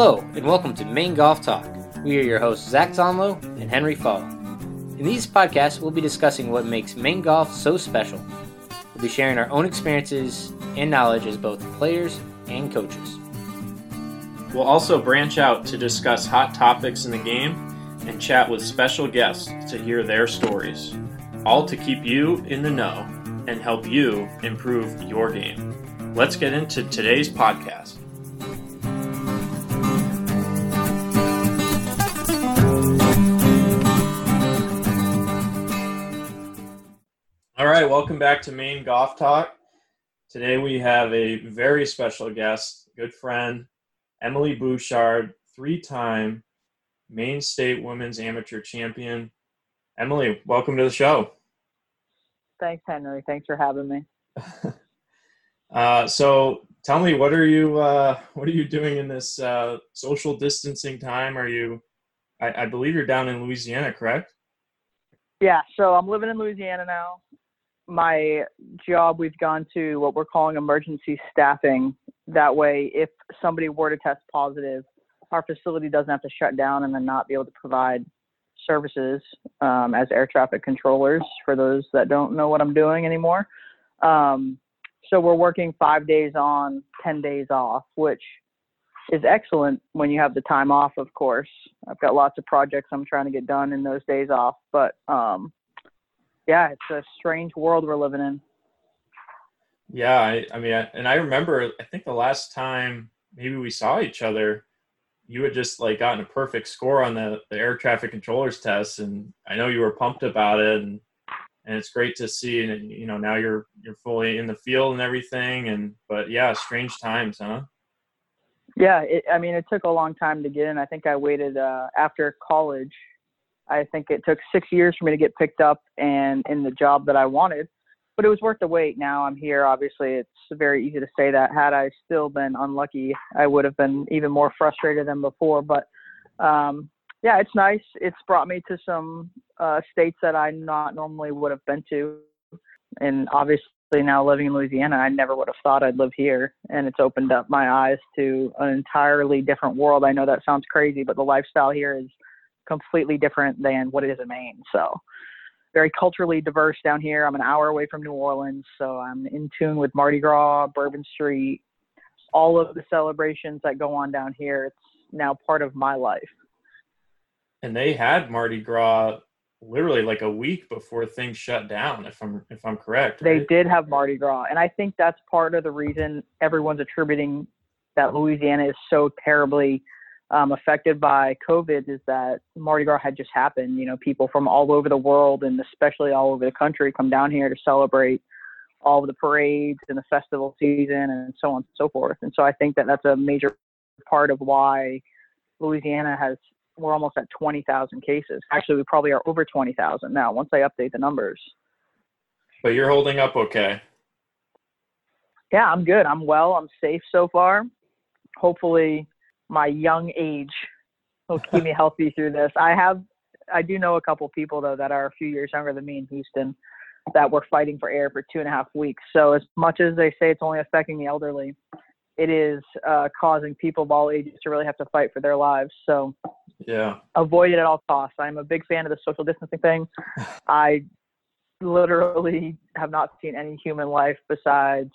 Hello, and welcome to Maine Golf Talk. We are your hosts, Zach Zonlow and Henry Fall. In these podcasts, we'll be discussing what makes Maine golf so special. We'll be sharing our own experiences and knowledge as both players and coaches. We'll also branch out to discuss hot topics in the game and chat with special guests to hear their stories, all to keep you in the know and help you improve your game. Let's get into today's podcast. All right, welcome back to Maine Golf Talk. Today we have a very special guest, good friend, Emily Bouchard, three time Maine State Women's Amateur Champion. Emily, welcome to the show. Thanks, Henry. Thanks for having me. uh, so, tell me, what are you uh, what are you doing in this uh, social distancing time? Are you? I, I believe you're down in Louisiana, correct? Yeah. So I'm living in Louisiana now my job, we've gone to what we're calling emergency staffing. That way, if somebody were to test positive, our facility doesn't have to shut down and then not be able to provide services um, as air traffic controllers for those that don't know what I'm doing anymore. Um, so we're working five days on, 10 days off, which is excellent when you have the time off, of course. I've got lots of projects I'm trying to get done in those days off, but um, yeah, it's a strange world we're living in. Yeah, I, I mean, I, and I remember, I think the last time maybe we saw each other, you had just like gotten a perfect score on the, the air traffic controllers test, and I know you were pumped about it, and and it's great to see, and you know now you're you're fully in the field and everything, and but yeah, strange times, huh? Yeah, it, I mean, it took a long time to get in. I think I waited uh, after college I think it took six years for me to get picked up and in the job that I wanted, but it was worth the wait. Now I'm here. Obviously, it's very easy to say that. Had I still been unlucky, I would have been even more frustrated than before. But um, yeah, it's nice. It's brought me to some uh, states that I not normally would have been to, and obviously now living in Louisiana, I never would have thought I'd live here, and it's opened up my eyes to an entirely different world. I know that sounds crazy, but the lifestyle here is completely different than what it is in Maine. So very culturally diverse down here. I'm an hour away from New Orleans, so I'm in tune with Mardi Gras, Bourbon Street, all of the celebrations that go on down here. It's now part of my life. And they had Mardi Gras literally like a week before things shut down if i'm if i'm correct right? they did have mardi gras and i think that's part of the reason everyone's attributing that louisiana is so terribly um, affected by COVID is that Mardi Gras had just happened. You know, people from all over the world and especially all over the country come down here to celebrate all of the parades and the festival season and so on and so forth. And so I think that that's a major part of why Louisiana has we're almost at 20,000 cases. Actually, we probably are over 20,000 now once I update the numbers. But you're holding up okay. Yeah, I'm good. I'm well. I'm safe so far. Hopefully, my young age will keep me healthy through this. I have, I do know a couple people though that are a few years younger than me in Houston that were fighting for air for two and a half weeks. So as much as they say it's only affecting the elderly, it is uh, causing people of all ages to really have to fight for their lives. So yeah, avoid it at all costs. I'm a big fan of the social distancing thing. I literally have not seen any human life besides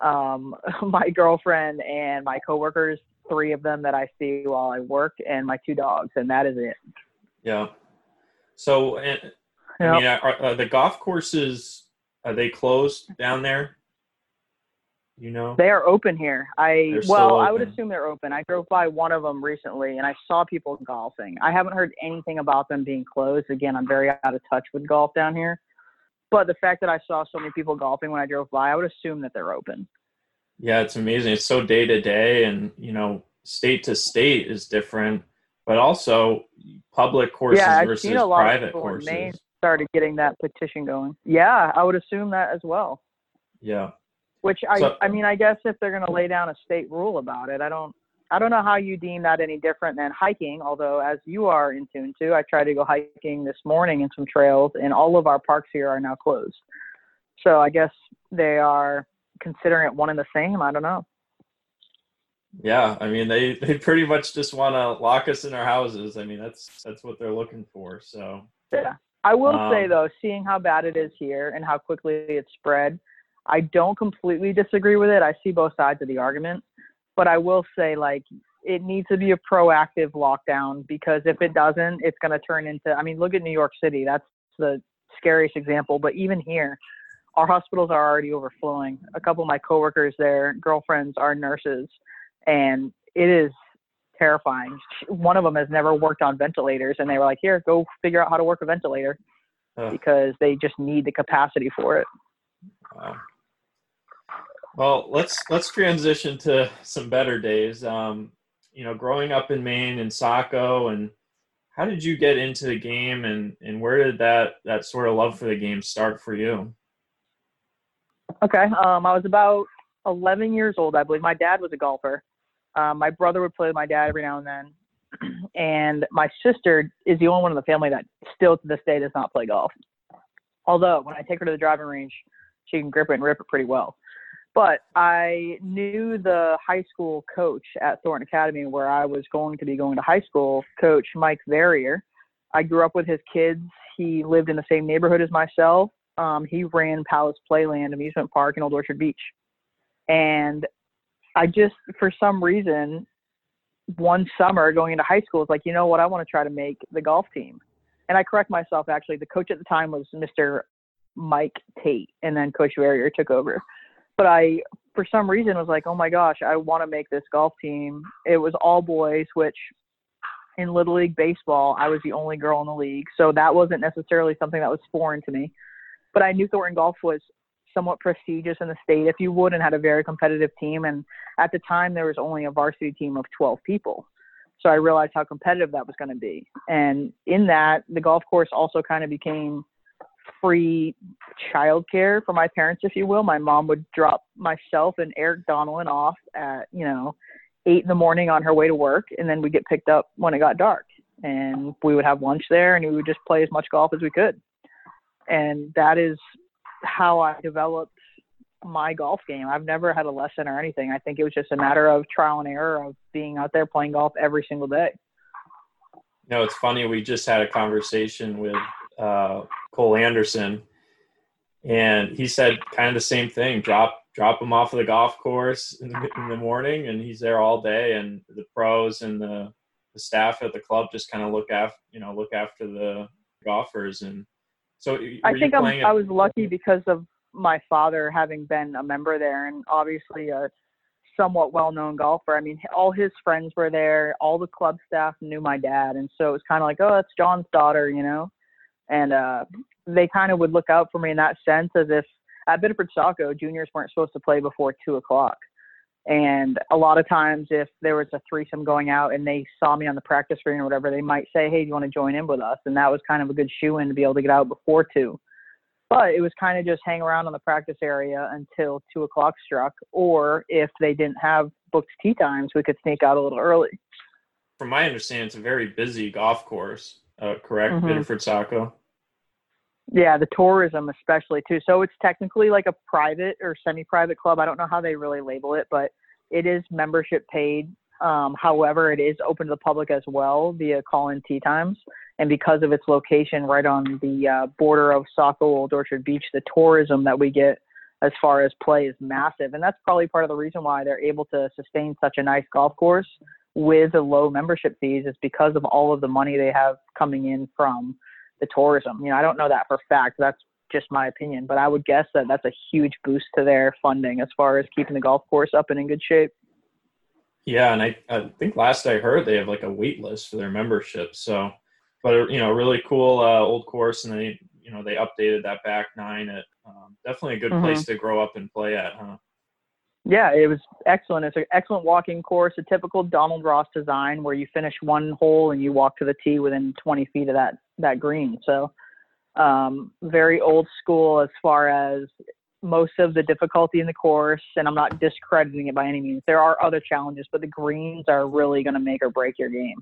um, my girlfriend and my coworkers three of them that I see while I work, and my two dogs, and that is it. Yeah. So, and, I mean, are, are the golf courses are they closed down there? You know, they are open here. I well, I would assume they're open. I drove by one of them recently, and I saw people golfing. I haven't heard anything about them being closed. Again, I'm very out of touch with golf down here. But the fact that I saw so many people golfing when I drove by, I would assume that they're open. Yeah, it's amazing. It's so day to day, and you know, state to state is different, but also public courses yeah, versus seen a lot private of courses. In Maine started getting that petition going. Yeah, I would assume that as well. Yeah. Which I, so, I mean, I guess if they're going to lay down a state rule about it, I don't, I don't know how you deem that any different than hiking. Although, as you are in tune to, I tried to go hiking this morning in some trails, and all of our parks here are now closed. So I guess they are considering it one and the same. I don't know. Yeah, I mean they they pretty much just want to lock us in our houses. I mean that's that's what they're looking for. So yeah, I will Um, say though, seeing how bad it is here and how quickly it spread, I don't completely disagree with it. I see both sides of the argument, but I will say like it needs to be a proactive lockdown because if it doesn't, it's going to turn into. I mean, look at New York City. That's the scariest example. But even here, our hospitals are already overflowing. A couple of my coworkers their, girlfriends, are nurses, and it is terrifying. One of them has never worked on ventilators, and they were like, "Here, go figure out how to work a ventilator," because they just need the capacity for it. wow. Well, let's let's transition to some better days. Um, you know, growing up in Maine in Saco, and how did you get into the game, and and where did that that sort of love for the game start for you? Okay, um, I was about 11 years old, I believe. My dad was a golfer. Um, my brother would play with my dad every now and then, and my sister is the only one in the family that still to this day does not play golf. Although when I take her to the driving range, she can grip it and rip it pretty well. But I knew the high school coach at Thornton Academy where I was going to be going to high school, Coach Mike Verrier. I grew up with his kids. He lived in the same neighborhood as myself. Um, he ran Palace Playland Amusement Park in Old Orchard Beach. And I just, for some reason, one summer going into high school, was like, you know what, I want to try to make the golf team. And I correct myself, actually. The coach at the time was Mr. Mike Tate, and then Coach Verrier took over. But I, for some reason, was like, oh my gosh, I want to make this golf team. It was all boys, which in Little League Baseball, I was the only girl in the league. So that wasn't necessarily something that was foreign to me. But I knew Thornton Golf was somewhat prestigious in the state, if you would, and had a very competitive team. And at the time, there was only a varsity team of 12 people. So I realized how competitive that was going to be. And in that, the golf course also kind of became free childcare for my parents, if you will. My mom would drop myself and Eric Donelin off at, you know, eight in the morning on her way to work, and then we'd get picked up when it got dark. And we would have lunch there, and we would just play as much golf as we could. And that is how I developed my golf game. I've never had a lesson or anything. I think it was just a matter of trial and error of being out there playing golf every single day. Know, it's funny. We just had a conversation with uh, Cole Anderson, and he said kind of the same thing. Drop drop him off of the golf course in the, in the morning, and he's there all day. And the pros and the, the staff at the club just kind of look after you know look after the golfers. And so, I think I'm, playing I was lucky because of my father having been a member there and obviously a somewhat well-known golfer. I mean, all his friends were there. All the club staff knew my dad, and so it was kind of like, oh, that's John's daughter, you know. And uh, they kind of would look out for me in that sense, as if at Biddeford Saco, juniors weren't supposed to play before two o'clock. And a lot of times, if there was a threesome going out and they saw me on the practice green or whatever, they might say, "Hey, do you want to join in with us?" And that was kind of a good shoe in to be able to get out before two. But it was kind of just hang around on the practice area until two o'clock struck, or if they didn't have booked tee times, we could sneak out a little early. from my understanding, it's a very busy golf course. Uh, correct, Mhm. Biddeford Saco. Yeah, the tourism especially too. So it's technically like a private or semi-private club. I don't know how they really label it, but it is membership paid. Um, however, it is open to the public as well via call-in tee times. And because of its location right on the uh, border of Saco Old Orchard Beach, the tourism that we get as far as play is massive. And that's probably part of the reason why they're able to sustain such a nice golf course with the low membership fees is because of all of the money they have coming in from the tourism. You know, I don't know that for fact. That's just my opinion, but I would guess that that's a huge boost to their funding as far as keeping the golf course up and in good shape. Yeah, and I, I think last I heard they have like a wait list for their membership. So, but you know, really cool uh, old course, and they you know they updated that back nine. At um, definitely a good Mhm. place to grow up and play at, huh? Yeah, it was excellent. It's an excellent walking course, a typical Donald Ross design where you finish one hole and you walk to the tee within 20 feet of that that green. So, um, very old school as far as most of the difficulty in the course. And I'm not discrediting it by any means. There are other challenges, but the greens are really going to make or break your game.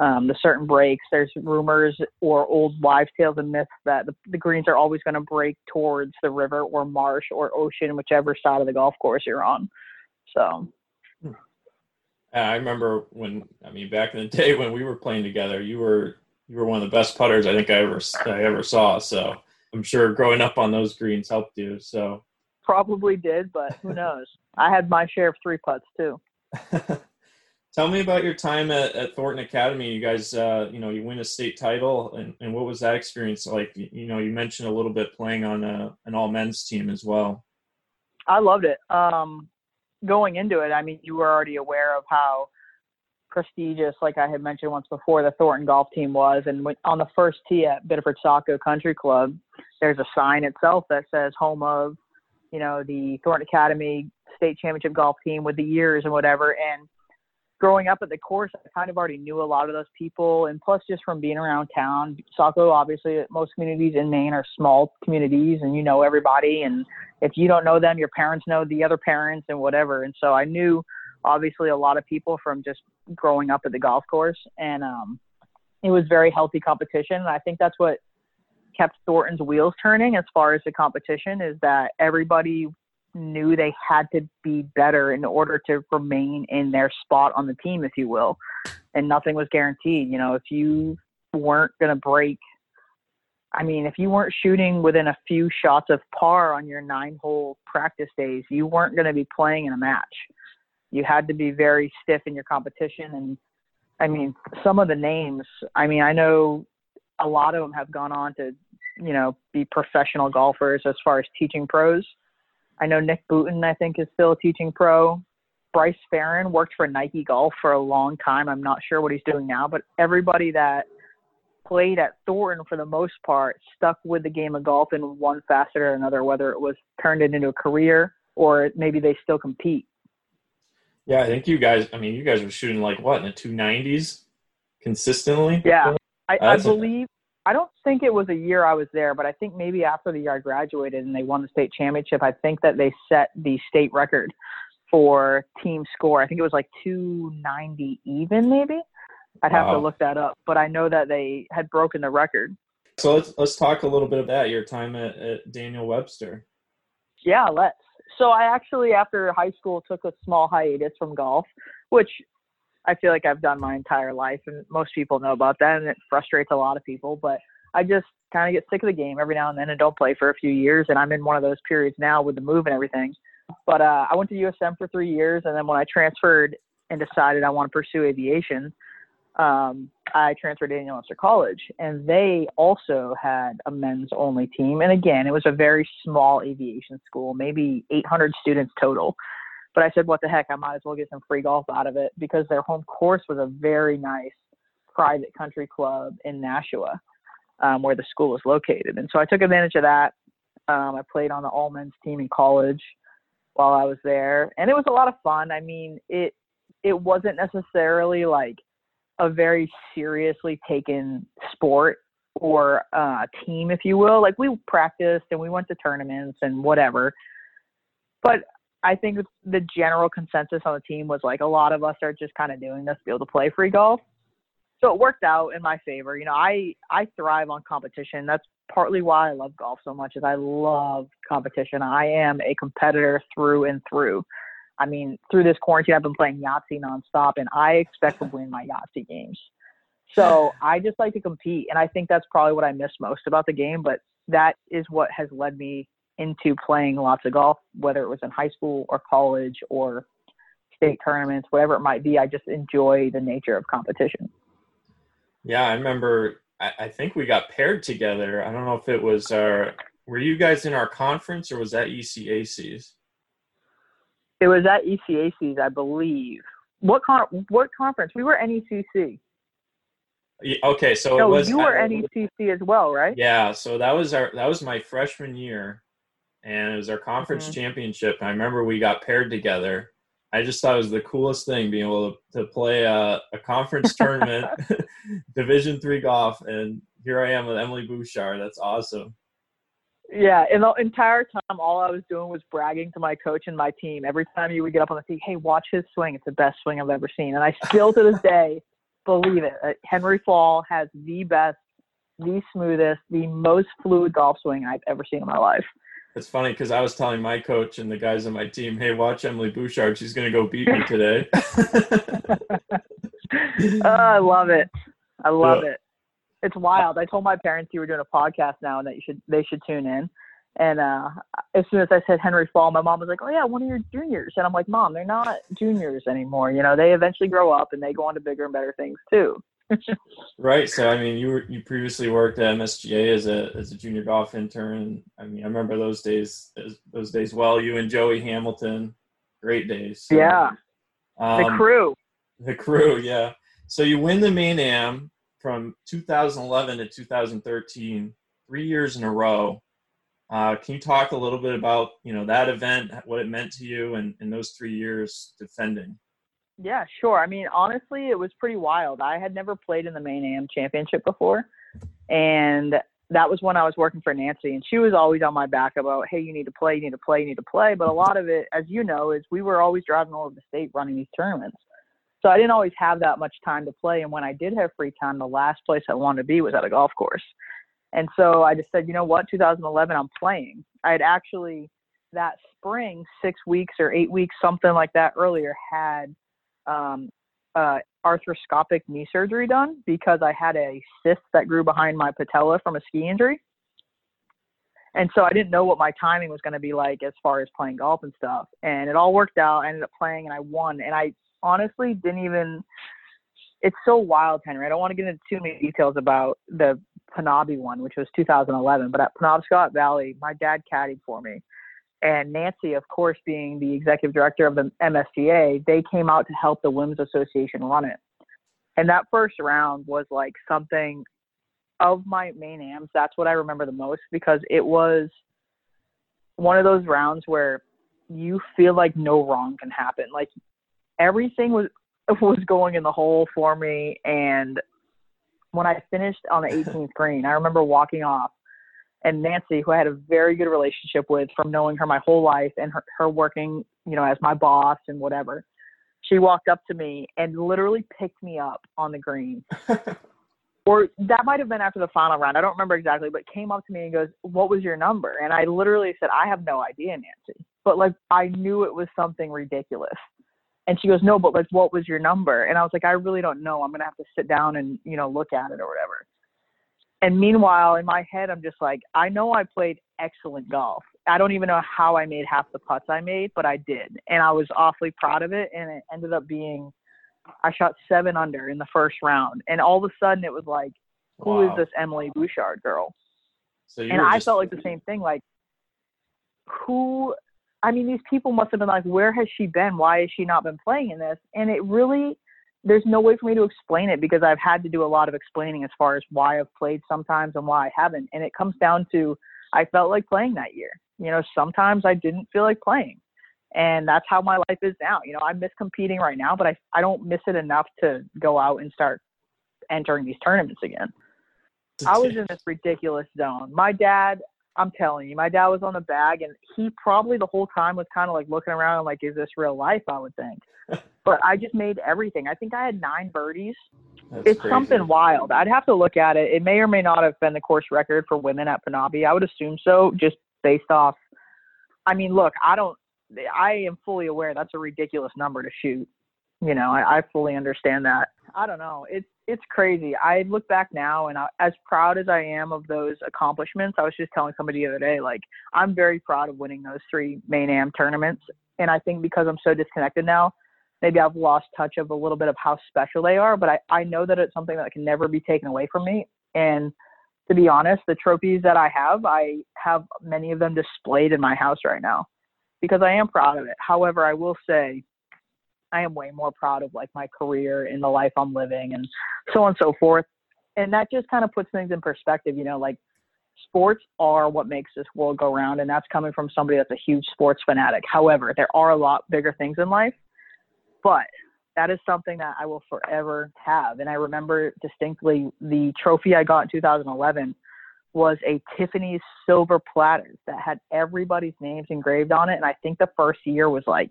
Um, the certain breaks, there's rumors or old wives' tales and myths that the, the greens are always going to break towards the river or marsh or ocean, whichever side of the golf course you're on. So, I remember when I mean back in the day when we were playing together, you were you were one of the best putters I think I ever I ever saw. So I'm sure growing up on those greens helped you. So probably did, but who knows? I had my share of three putts too. Tell me about your time at, at Thornton Academy. You guys, uh, you know, you win a state title, and, and what was that experience like? You, you know, you mentioned a little bit playing on a, an all men's team as well. I loved it. Um, going into it, I mean, you were already aware of how prestigious, like I had mentioned once before, the Thornton golf team was. And on the first tee at Biddeford Saco Country Club, there's a sign itself that says home of, you know, the Thornton Academy state championship golf team with the years and whatever. And growing up at the course, I kind of already knew a lot of those people. And plus, just from being around town, Saco, obviously, most communities in Maine are small communities and you know everybody. And if you don't know them, your parents know the other parents and whatever. And so I knew obviously a lot of people from just growing up at the golf course. And um, it was very healthy competition. And I think that's what kept Thornton's wheels turning as far as the competition is that everybody knew they had to be better in order to remain in their spot on the team, if you will. And nothing was guaranteed. You know, if you weren't going to break, I mean, if you weren't shooting within a few shots of par on your nine hole practice days, you weren't going to be playing in a match. You had to be very stiff in your competition. And I mean, some of the names, I mean, I know a lot of them have gone on to, you know, be professional golfers as far as teaching pros I know Nick Boutin, I think, is still a teaching pro. Bryce Farron worked for Nike Golf for a long time. I'm not sure what he's doing now, but everybody that played at Thornton for the most part stuck with the game of golf in one facet or another, whether it was turned it into a career or maybe they still compete. Yeah, I think you guys. I mean, you guys were shooting like what in the two nineties consistently. Yeah, I, I believe I don't think it was a year I was there, but I think maybe after the year I graduated and they won the state championship, I think that they set the state record for team score. I think it was like 290 even, maybe. I'd have wow. to look that up, but I know that they had broken the record. So let's let's talk a little bit about your time at, at Daniel Webster. Yeah, let's. So I actually, after high school, took a small hiatus from golf, which I feel like I've done my entire life, and most people know about that, and it frustrates a lot of people. But I just kind of get sick of the game every now and then and don't play for a few years. And I'm in one of those periods now with the move and everything. But uh, I went to USM for three years, and then when I transferred and decided I want to pursue aviation, um, I transferred to Daniel Webster College, and they also had a men's only team. And again, it was a very small aviation school, maybe 800 students total. But I said, what the heck? I might as well get some free golf out of it because their home course was a very nice private country club in Nashua, um, where the school is located. And so I took advantage of that. Um, I played on the all men's team in college while I was there, and it was a lot of fun. I mean, it it wasn't necessarily like a very seriously taken sport or uh, team, if you will. Like we practiced and we went to tournaments and whatever. But I think the general consensus on the team was like a lot of us are just kind of doing this to be able to play free golf. So it worked out in my favor. You know, I I thrive on competition. That's partly why I love golf so much. Is I love competition. I am a competitor through and through. I mean, through this quarantine, I've been playing Yahtzee nonstop, and I expect to win my Yahtzee games. So I just like to compete, and I think that's probably what I miss most about the game. But that is what has led me into playing lots of golf, whether it was in high school or college or state tournaments, whatever it might be. I just enjoy the nature of competition. Yeah, I remember. I, I think we got paired together. I don't know if it was our. Were you guys in our conference or was that ECAC's? It was at ECAC's, I believe. What con? What conference? We were NECC. Okay, so no, it was. You were NECC as well, right? Yeah, so that was our that was my freshman year, and it was our conference mm-hmm. championship. I remember we got paired together. I just thought it was the coolest thing being able to, to play a, a conference tournament, Division three golf, and here I am with Emily Bouchard. That's awesome. Yeah, and the entire time, all I was doing was bragging to my coach and my team. Every time you would get up on the tee, hey, watch his swing. It's the best swing I've ever seen. And I still to this day believe it. Uh, Henry Fall has the best, the smoothest, the most fluid golf swing I've ever seen in my life It's funny because I was telling my coach and the guys on my team, "Hey, watch Emily Bouchard. She's going to go beat me today." oh, I love it. I love yeah. it. It's wild. I told my parents you were doing a podcast now and that you should they should tune in. And uh, as soon as I said Henry Fall, my mom was like, "Oh yeah, one of your juniors." And I'm like, "Mom, they're not juniors anymore. You know, they eventually grow up and they go on to bigger and better things too." right. So I mean, you were you previously worked at MSGA as a as a junior golf intern. I mean, I remember those days those days well. You and Joey Hamilton, great days. So, yeah. Um, the crew. The crew, yeah. So you win the Maine Am from 2011 to 2013, three years in a row. Uh, can you talk a little bit about you know that event, what it meant to you, and in those three years defending? Yeah, sure. I mean, honestly, it was pretty wild. I had never played in the Maine Am championship before, and that was when I was working for Nancy, and she was always on my back about, hey, you need to play, you need to play, you need to play. But a lot of it, as you know, is we were always driving all over the state running these tournaments. So I didn't always have that much time to play. And when I did have free time, the last place I wanted to be was at a golf course. And so I just said, you know what, 2011, I'm playing. I had actually that spring, six weeks or eight weeks, something like that earlier, had um, uh, arthroscopic knee surgery done because I had a cyst that grew behind my patella from a ski injury. And so I didn't know what my timing was going to be like as far as playing golf and stuff. And it all worked out. I ended up playing and I won. And I honestly didn't even. It's so wild, Henry. I don't want to get into too many details about the Penabe one, which was 2011. But at Penobscot Valley, my dad caddied for me, and Nancy, of course, being the executive director of the MSGA, they came out to help the Women's Association run it. And that first round was like something of my Maine AMs. That's what I remember the most because it was one of those rounds where you feel like no wrong can happen. Like everything was was going in the hole for me. And when I finished on the 18th green, I remember walking off and Nancy, who I had a very good relationship with from knowing her my whole life and her, her working, you know, as my boss and whatever. She walked up to me and literally picked me up on the green. or that might have been after the final round. I don't remember exactly, but came up to me and goes, "What was your number?" And I literally said, "I have no idea, Nancy." But like I knew it was something ridiculous. And she goes, no, but like, what was your number? And I was like, I really don't know. I'm gonna have to sit down and you know look at it or whatever. And meanwhile, in my head, I'm just like, I know I played excellent golf. I don't even know how I made half the putts I made, but I did, and I was awfully proud of it. And it ended up being, I shot seven under in the first round, and all of a sudden it was like, who wow. is this Emily Bouchard girl? So and I felt like the same thing, like, who I mean, these people must have been like, where has she been? Why has she not been playing in this? And it really, there's no way for me to explain it because I've had to do a lot of explaining as far as why I've played sometimes and why I haven't. And it comes down to, I felt like playing that year. You know, sometimes I didn't feel like playing. And that's how my life is now. You know, I miss competing right now, but I, I don't miss it enough to go out and start entering these tournaments again. I was in this ridiculous zone. My dad, I'm telling you, my dad was on the bag, and he probably the whole time was kind of like looking around, like, "Is this real life?" I would think. but I just made everything. I think I had nine birdies. That's it's crazy. something wild. I'd have to look at it. It may or may not have been the course record for women at Penabe. I would assume so, just based off. I mean, look, I don't. I am fully aware that's a ridiculous number to shoot. You know, I, I fully understand that. I don't know. It's it's crazy. I look back now, and I, as proud as I am of those accomplishments, I was just telling somebody the other day, like I'm very proud of winning those three Maine Am tournaments. And I think because I'm so disconnected now, maybe I've lost touch of a little bit of how special they are. But I I know that it's something that can never be taken away from me. And to be honest, the trophies that I have, I have many of them displayed in my house right now because I am proud of it. However, I will say I am way more proud of like my career and the life I'm living and so on and so forth. And that just kind of puts things in perspective, you know, like sports are what makes this world go round. And that's coming from somebody that's a huge sports fanatic. However, there are a lot bigger things in life, but that is something that I will forever have. And I remember distinctly the trophy I got in 2011 was a Tiffany's silver platter that had everybody's names engraved on it. And I think the first year was like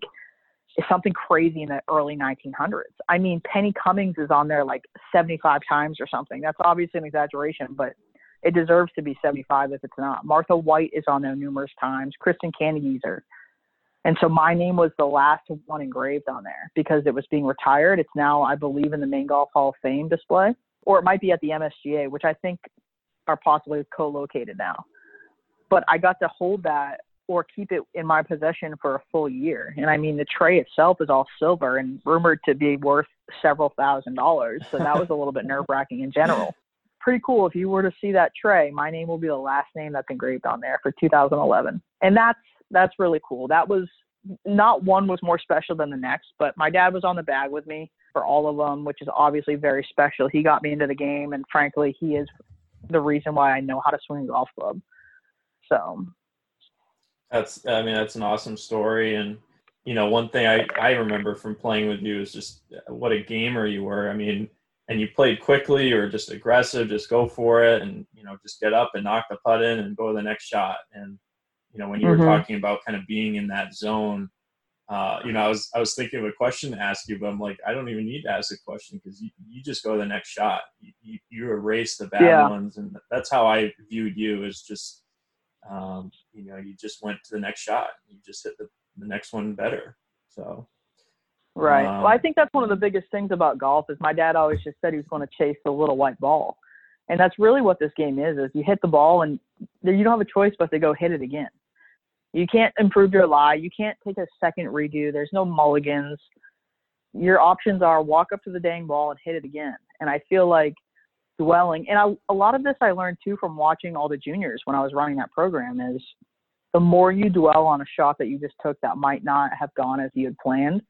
something crazy in the early 1900s. I mean, Penny Cummings is on there like 75 times or something. That's obviously an exaggeration, but it deserves to be 75 if it's not. Martha White is on there numerous times. Kristen Candigeser. And so my name was the last one engraved on there because it was being retired. It's now, I believe, in the Maine Golf Hall of Fame display, or it might be at the MSGA, which I think are possibly co-located now. But I got to hold that or keep it in my possession for a full year. And I mean, the tray itself is all silver and rumored to be worth several thousand dollars. So that was a little bit nerve wracking in general. Pretty cool. If you were to see that tray, my name will be the last name that's engraved on there for 2011. And that's, that's really cool. That was not one was more special than the next, but my dad was on the bag with me for all of them, which is obviously very special. He got me into the game, and frankly, he is the reason why I know how to swing a golf club. So that's, I mean, that's an awesome story. And, you know, one thing I, I remember from playing with you is just what a gamer you were. I mean, and you played quickly or just aggressive, just go for it and, you know, just get up and knock the putt in and go to the next shot. And, you know, when you mm-hmm. were talking about kind of being in that zone, uh, you know, I was I was thinking of a question to ask you, but I'm like, I don't even need to ask a question because you, you just go to the next shot. You, you, you erase the bad yeah. ones, and that's how I viewed you. Is just, um, you know, you just went to the next shot. You just hit the, the next one better. So. Right. Um, well, I think that's one of the biggest things about golf is my dad always just said he was going to chase the little white ball, and that's really what this game is. Is you hit the ball and you don't have a choice but to go hit it again. You can't improve your lie. You can't take a second redo. There's no mulligans. Your options are walk up to the dang ball and hit it again. And I feel like dwelling, and I, a lot of this I learned too from watching all the juniors when I was running that program is the more you dwell on a shot that you just took that might not have gone as you had planned,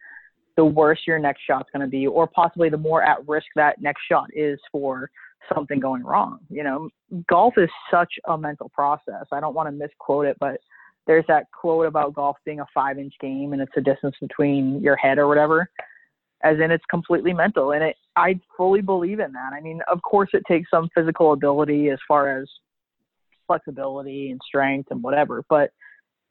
the worse your next shot's going to be, or possibly the more at risk that next shot is for something going wrong. You know, golf is such a mental process. I don't want to misquote it, but there's that quote about golf being a five inch game and it's a distance between your head or whatever as in it's completely mental and it i fully believe in that. I mean of course it takes some physical ability as far as flexibility and strength and whatever but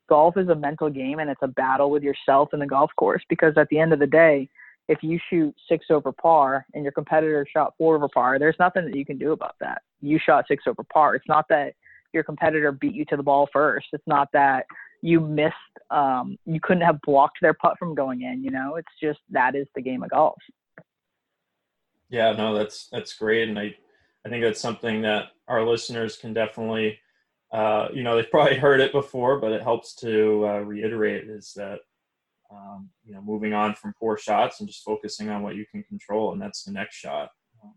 golf is a mental game and it's a battle with yourself in the golf course because at the end of the day if you shoot six over par and your competitor shot four over par there's nothing that you can do about that. You shot six over par. It's not that your competitor beat you to the ball first. It's not that you missed, um, you couldn't have blocked their putt from going in. You know, it's just that is the game of golf. Yeah, no, that's that's great, and I I think that's something that our listeners can definitely, uh, you know, they've probably heard it before, but it helps to uh, reiterate is that. Um, you know, moving on from poor shots and just focusing on what you can control, and that's the next shot. Um,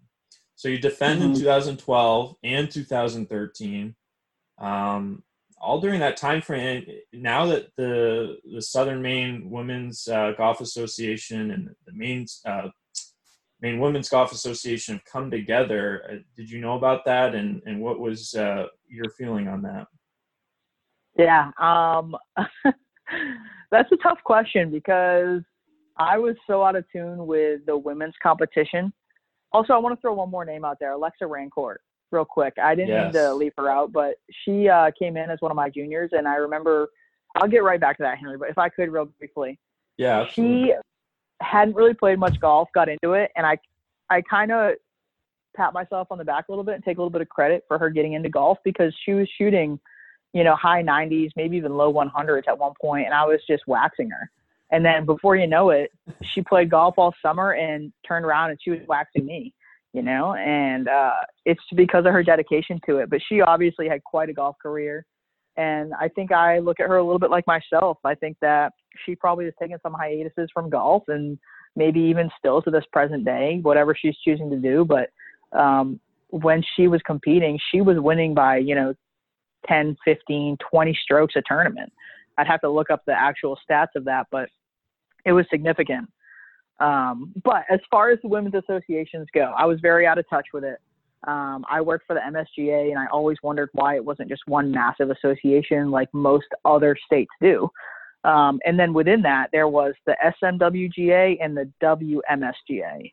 so you defend mm-hmm. in 2012 and 2013. Um, all during that time frame, now that the the Southern Maine Women's uh, Golf Association and the Maine uh, Maine Women's Golf Association have come together, uh, did you know about that, and and what was uh, your feeling on that? Yeah, um, that's a tough question because I was so out of tune with the women's competition. Also, I want to throw one more name out there, Alexa Rancourt real quick. I didn't yes. mean to leave her out, but she uh, came in as one of my juniors, and I remember. I'll get right back to that, Henry. But if I could, real briefly. Yeah. Absolutely. She hadn't really played much golf, got into it, and I, I kind of pat myself on the back a little bit and take a little bit of credit for her getting into golf because she was shooting, you know, high 90s, maybe even low 100s at one point, and I was just waxing her. And then before you know it, she played golf all summer and turned around and she was waxing me you know, and uh, it's because of her dedication to it. But she obviously had quite a golf career. And I think I look at her a little bit like myself. I think that she probably has taken some hiatuses from golf and maybe even still to this present day, whatever she's choosing to do. But um, when she was competing, she was winning by, you know, 10, 15, 20 strokes a tournament. I'd have to look up the actual stats of that, but it was significant. Um, but as far as the women's associations go, I was very out of touch with it. Um, I worked for the MSGA, and I always wondered why it wasn't just one massive association like most other states do. Um, and then within that, there was the SMWGA and the WMSGA.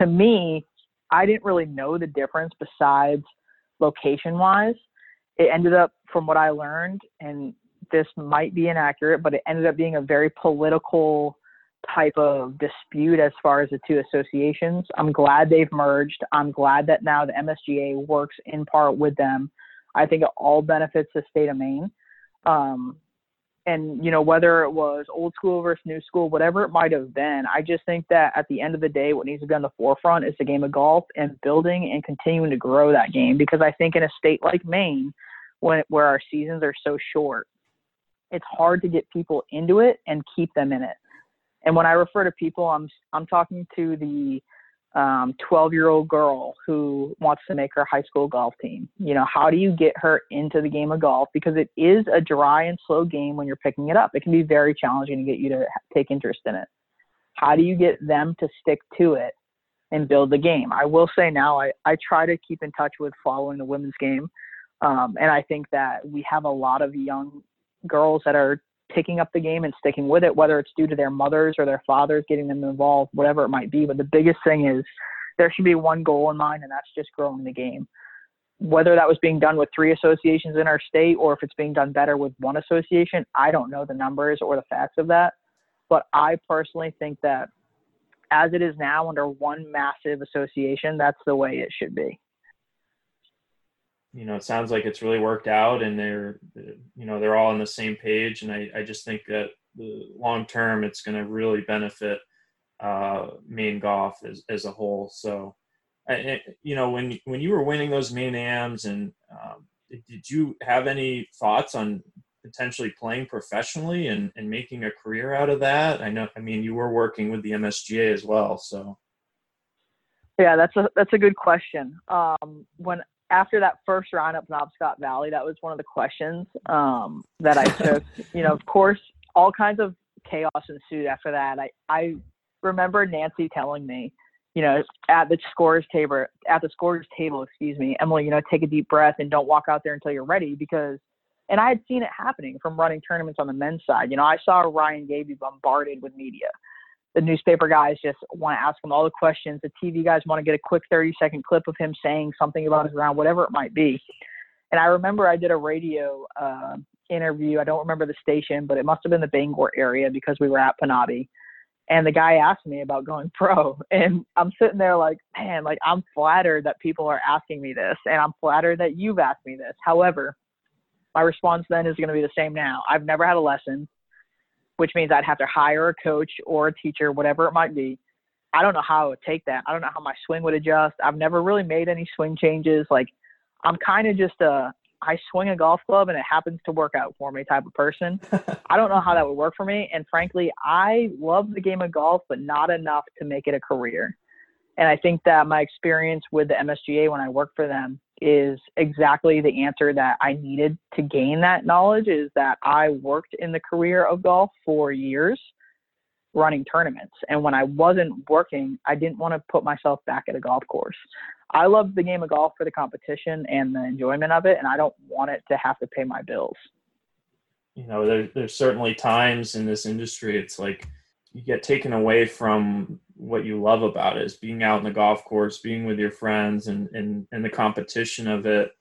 To me, I didn't really know the difference besides location wise. It ended up, from what I learned, and this might be inaccurate, but it ended up being a very political type of dispute as far as the two associations. I'm glad they've merged. I'm glad that now the MSGA works in part with them. I think it all benefits the state of Maine. Um, and you know whether it was old school versus new school whatever it might have been i just think that at the end of the day what needs to be on the forefront is the game of golf and building and continuing to grow that game because i think in a state like maine when where our seasons are so short it's hard to get people into it and keep them in it and when I refer to people, I'm I'm talking to the 12 um, year old girl who wants to make her high school golf team. You know, how do you get her into the game of golf? Because it is a dry and slow game when you're picking it up. It can be very challenging to get you to take interest in it. How do you get them to stick to it and build the game? I will say now, I, I try to keep in touch with following the women's game. Um, and I think that we have a lot of young girls that are picking up the game and sticking with it, whether it's due to their mothers or their fathers getting them involved, whatever it might be. But the biggest thing is there should be one goal in mind, and that's just growing the game. Whether that was being done with three associations in our state or if it's being done better with one association, I don't know the numbers or the facts of that. But I personally think that as it is now under one massive association, that's the way it should be you know, it sounds like it's really worked out and they're, you know, they're all on the same page. And I, I just think that the long term, it's going to really benefit uh, Maine golf as, as a whole. So, I, you know, when, when you were winning those Maine AMs and um, did you have any thoughts on potentially playing professionally and, and making a career out of that? I know, I mean, you were working with the MSGA as well. So. Yeah, that's a that's a good question. Um, when after that first round up Penobscot Valley, that was one of the questions um, that I took. you know, of course, all kinds of chaos ensued after that. I, I remember Nancy telling me, you know, at the scores table, at the scores table, excuse me, Emily, you know, take a deep breath and don't walk out there until you're ready because, and I had seen it happening from running tournaments on the men's side. You know, I saw Ryan Gaby bombarded with media the newspaper guys just want to ask him all the questions. The TV guys want to get a quick 30 second clip of him saying something about his round, whatever it might be. And I remember I did a radio uh, interview. I don't remember the station, but it must have been the Bangor area because we were at Penabe. And the guy asked me about going pro. And I'm sitting there like, man, like I'm flattered that people are asking me this. And I'm flattered that you've asked me this. However, my response then is going to be the same now. I've never had a lesson which means I'd have to hire a coach or a teacher, whatever it might be. I don't know how I would take that. I don't know how my swing would adjust. I've never really made any swing changes. Like I'm kind of just a I swing a golf club and it happens to work out for me type of person. I don't know how that would work for me. And frankly, I love the game of golf, but not enough to make it a career. And I think that my experience with the MSGA when I worked for them is exactly the answer that I needed to gain that knowledge is that I worked in the career of golf for years running tournaments. And when I wasn't working, I didn't want to put myself back at a golf course. I love the game of golf for the competition and the enjoyment of it, and I don't want it to have to pay my bills. You know, there, there's certainly times in this industry, it's like you get taken away from what you love about it is being out in the golf course, being with your friends and, and, and the competition of it.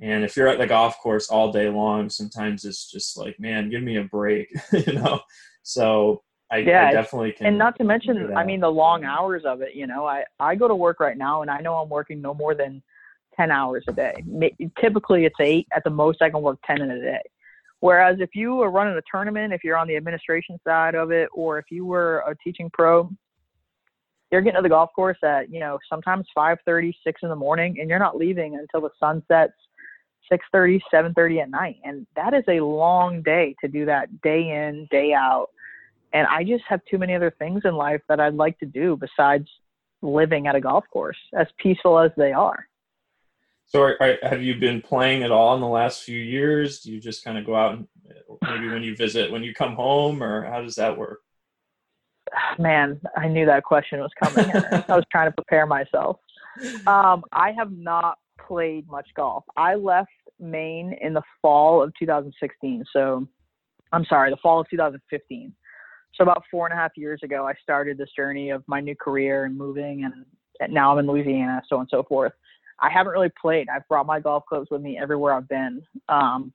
And if you're at the golf course all day long, sometimes it's just like, man, give me a break, you know? So I, yeah, I definitely can. And not to mention, I mean, the long hours of it, you know, I, I go to work right now and I know I'm working no more than 10 hours a day. Typically it's eight at the most I can work 10 in a day. Whereas if you are running a tournament, if you're on the administration side of it, or if you were a teaching pro, you're getting to the golf course at you know sometimes 5:30, 6 in the morning, and you're not leaving until the sun sets 6:30, 7:30 at night, and that is a long day to do that day in, day out. And I just have too many other things in life that I'd like to do besides living at a golf course, as peaceful as they are. So, are, are, have you been playing at all in the last few years? Do you just kind of go out and uh, maybe when you visit, when you come home, or how does that work? man, I knew that question was coming. I was trying to prepare myself. Um, I have not played much golf. I left Maine in the fall of 2016. So, I'm sorry, the fall of 2015. So about four and a half years ago, I started this journey of my new career and moving, and now I'm in Louisiana, so on and so forth. I haven't really played. I've brought my golf clubs with me everywhere I've been. Um,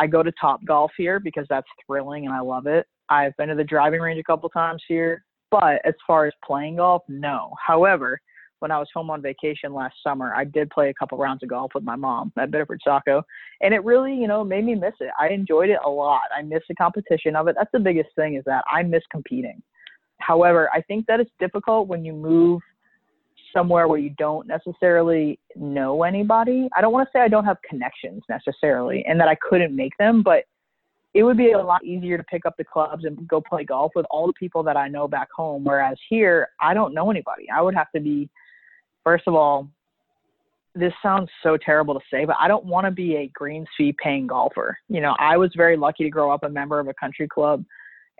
I go to Top Golf here because that's thrilling and I love it. I've been to the driving range a couple times here, but as far as playing golf, no. However, when I was home on vacation last summer, I did play a couple rounds of golf with my mom at Biddeford Saco, and it really, you know, made me miss it. I enjoyed it a lot. I miss the competition of it. That's the biggest thing is that I miss competing. However, I think that it's difficult when you move somewhere where you don't necessarily know anybody. I don't want to say I don't have connections necessarily and that I couldn't make them, but it would be a lot easier to pick up the clubs and go play golf with all the people that I know back home. Whereas here, I don't know anybody. I would have to be first of all, this sounds so terrible to say, but I don't want to be a greens fee paying golfer. You know, I was very lucky to grow up a member of a country club,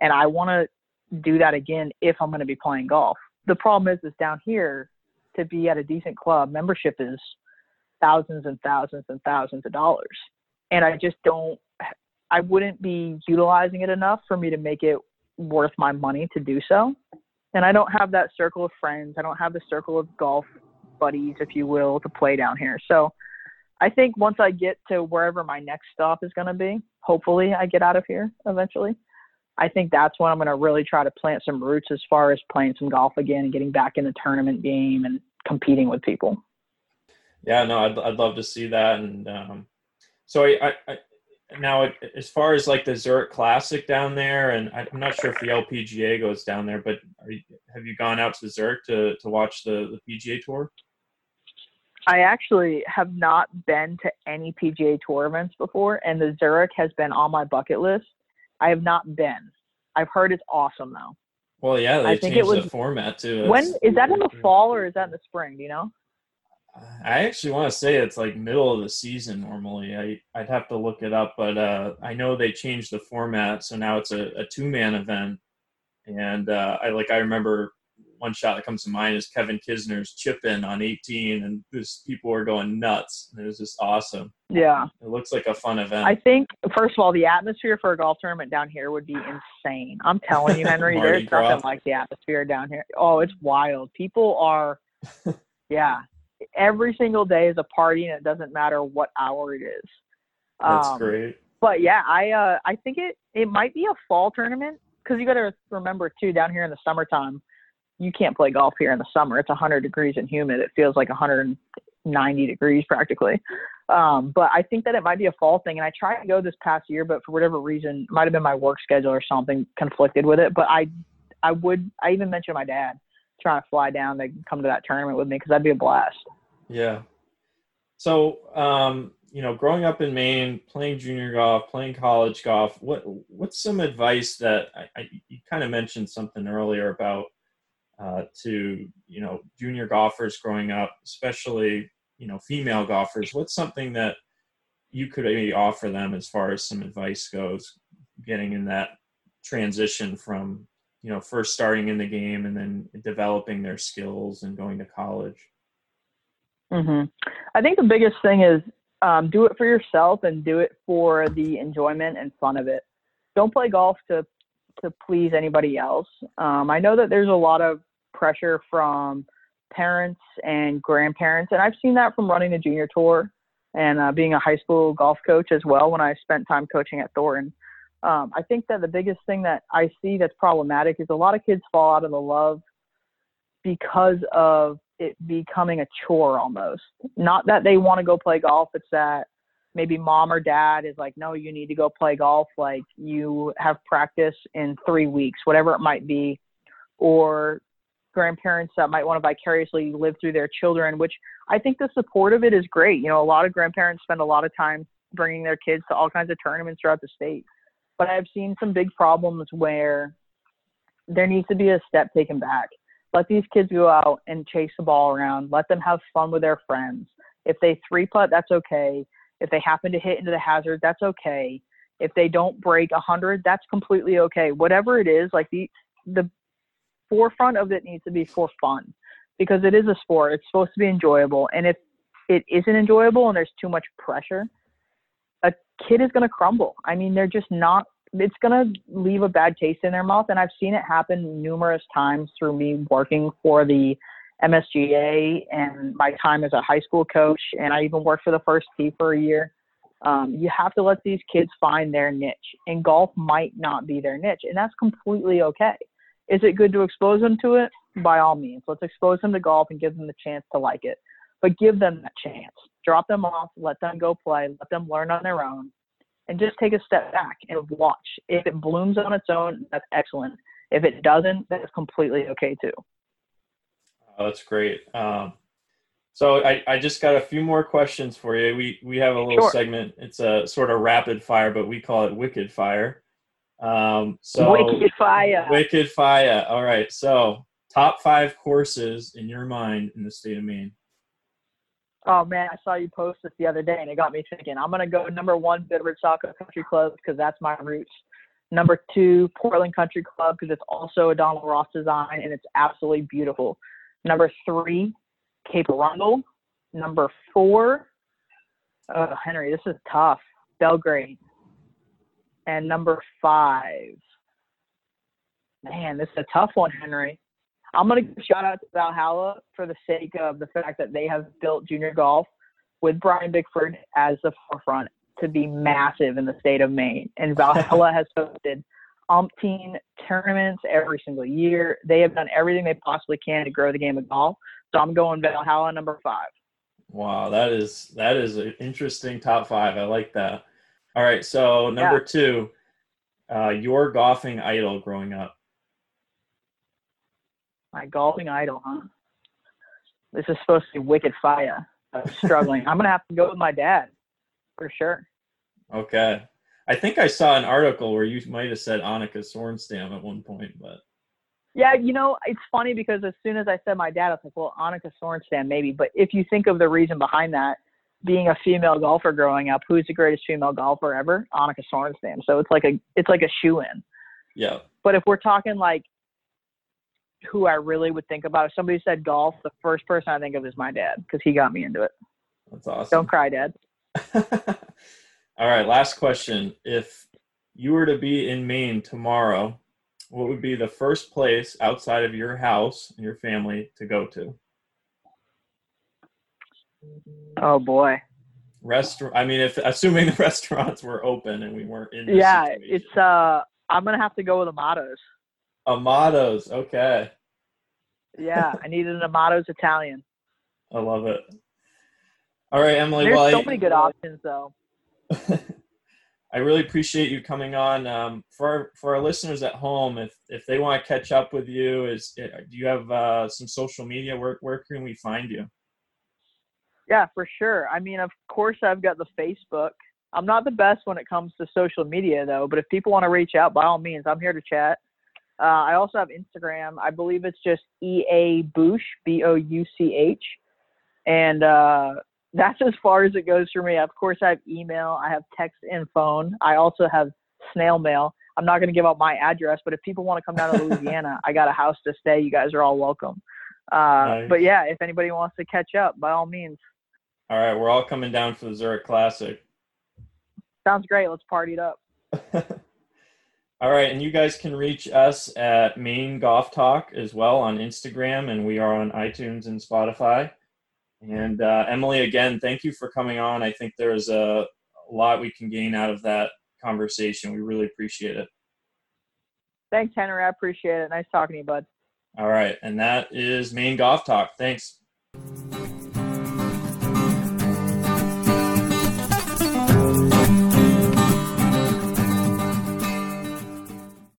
and I want to do that again if I'm going to be playing golf. The problem is, is down here to be at a decent club, membership is thousands and thousands and thousands of dollars, and I just don't. I wouldn't be utilizing it enough for me to make it worth my money to do so. And I don't have that circle of friends. I don't have the circle of golf buddies, if you will, to play down here. So I think once I get to wherever my next stop is going to be, hopefully I get out of here eventually. I think that's when I'm going to really try to plant some roots as far as playing some golf again and getting back in the tournament game and competing with people. Yeah, no, I'd, I'd love to see that. And um, so I, I, now as far as like the Zurich Classic down there, and I'm not sure if the LPGA goes down there, but you, have you gone out to Zurich to, to watch the, the PGA Tour? I actually have not been to any PGA Tour events before, and the Zurich has been on my bucket list. I have not been. I've heard it's awesome though. Well, yeah, they I think it was, the format too. When is that in the fall or is that in the spring? Do you know? I actually want to say it's like middle of the season normally. I I'd have to look it up, but uh, I know they changed the format, so now it's a, a two man event. And uh, I like I remember one shot that comes to mind is Kevin Kisner's chip in on 18, and this people were going nuts. It was just awesome. Yeah, it looks like a fun event. I think first of all, the atmosphere for a golf tournament down here would be insane. I'm telling you, Henry, there's nothing like the atmosphere down here. Oh, it's wild. People are, yeah, every single day is a party, and it doesn't matter what hour it is. That's um, great. But yeah, I uh, I think it it might be a fall tournament because you got to remember too down here in the summertime you can't play golf here in the summer. It's 100 degrees and humid. It feels like 190 degrees practically. Um, but I think that it might be a fall thing. And I tried to go this past year, but for whatever reason, might have been my work schedule or something conflicted with it. But I, I would, I even mentioned my dad trying to fly down to come to that tournament with me because that'd be a blast. Yeah. So, um, you know, growing up in Maine, playing junior golf, playing college golf, what what's some advice that I, I you kind of mentioned something earlier about uh, to you know junior golfers growing up, especially you know female golfers? What's something that you could maybe offer them as far as some advice goes, getting in that transition from you know first starting in the game and then developing their skills and going to college? Mm-hmm. I think the biggest thing is um, do it for yourself and do it for the enjoyment and fun of it. Don't play golf to to please anybody else. Um, I know that there's a lot of pressure from parents and grandparents. And I've seen that from running the junior tour and uh, being a high school golf coach as well when I spent time coaching at Thornton. Um, I think that the biggest thing that I see that's problematic is a lot of kids fall out of the love because of it becoming a chore almost. Not that they want to go play golf, it's that maybe mom or dad is like, no, you need to go play golf. Like you have practice in three weeks, whatever it might be. Or grandparents that might want to vicariously live through their children, which I think the support of it is great. You know, a lot of grandparents spend a lot of time bringing their kids to all kinds of tournaments throughout the state. But I've seen some big problems where there needs to be a step taken back. Let these kids go out and chase the ball around. Let them have fun with their friends. If they three putt, that's okay. If they happen to hit into the hazard, that's okay. If they don't break a hundred, that's completely okay. Whatever it is, like the the forefront of it needs to be for fun because it is a sport. It's supposed to be enjoyable. And if it isn't enjoyable and there's too much pressure, a kid is going to crumble. I mean, they're just not, it's going to leave a bad taste in their mouth. And I've seen it happen numerous times through me working for the MSGA and my time as a high school coach. And I even worked for the first tee for a year. Um, you have to let these kids find their niche, and golf might not be their niche, and that's completely okay. Is it good to expose them to it? By all means, let's expose them to golf and give them the chance to like it. But give them that chance. Drop them off, let them go play, let them learn on their own, and just take a step back and watch. If it blooms on its own, that's excellent. If it doesn't, that's completely okay too. Oh, that's great. Um, so I, I just got a few more questions for you. We we have a little sure. segment. It's a sort of rapid fire, but we call it wicked fire. Um, so wicked fire. Wicked fire. All right. So top five courses in your mind in the state of Maine. Oh man, I saw you post this the other day, and it got me thinking. I'm gonna go number one, Biddeford Saco Country Club because that's my roots. Number two, Portland Country Club because it's also a Donald Ross design and it's absolutely beautiful. Number three, Cape Arundel. Number four, oh, Henry, this is tough. Belgrade. And number five, man, this is a tough one, Henry. I'm going to give a shout out to Valhalla for the sake of the fact that they have built junior golf with Brian Bickford as the forefront to be massive in the state of Maine. And Valhalla has hosted umpteen tournaments every single year. They have done everything they possibly can to grow the game of golf. So I'm going Valhalla number five. Wow, that is that is an interesting top five. I like that. All right, so number yeah. two, uh, your golfing idol growing up. My golfing idol, huh? This is supposed to be wicked fire. I'm struggling. I'm gonna have to go with my dad, for sure. Okay, I think I saw an article where you might have said Annika Sorenstam at one point, but yeah, you know, it's funny because as soon as I said my dad, I was like, well, Annika Sorenstam maybe. But if you think of the reason behind that, being a female golfer growing up, who's the greatest female golfer ever? Annika Sorenstam. So it's like a it's like a shoe in. Yeah. But if we're talking like who I really would think about, if somebody said golf, the first person I think of is my dad because he got me into it. That's awesome. Don't cry, Dad. All right, last question. If you were to be in Maine tomorrow, what would be the first place outside of your house and your family to go to? Oh boy. Restaurant. I mean, if assuming the restaurants were open and we weren't in. Yeah, situation. it's. uh I'm gonna have to go with Amato's. Amato's. Okay. Yeah, I needed an Amato's Italian. I love it. All right, Emily. There's well, so I, many good options, though. I really appreciate you coming on. Um, for our, for our listeners at home, if if they want to catch up with you, is eh, do you have uh, some social media? Where where can we find you? Yeah, for sure. I mean, of course, I've got the Facebook. I'm not the best when it comes to social media, though. But if people want to reach out, by all means, I'm here to chat. Uh, I also have Instagram. I believe it's just E A Bouch, B O U C H, and uh, that's as far as it goes for me. Of course, I have email, I have text and phone. I also have snail mail. I'm not going to give out my address, but if people want to come down to Louisiana, I got a house to stay. You guys are all welcome. Uh, nice. But yeah, if anybody wants to catch up, by all means. All right, we're all coming down for the Zurich Classic. Sounds great. Let's party it up. all right, and you guys can reach us at Maine Golf Talk as well on Instagram, and we are on iTunes and Spotify. And uh, Emily, again, thank you for coming on. I think there's a, a lot we can gain out of that conversation. We really appreciate it. Thanks, Henry. I appreciate it. Nice talking to you, bud. All right. And that is Maine Golf Talk. Thanks.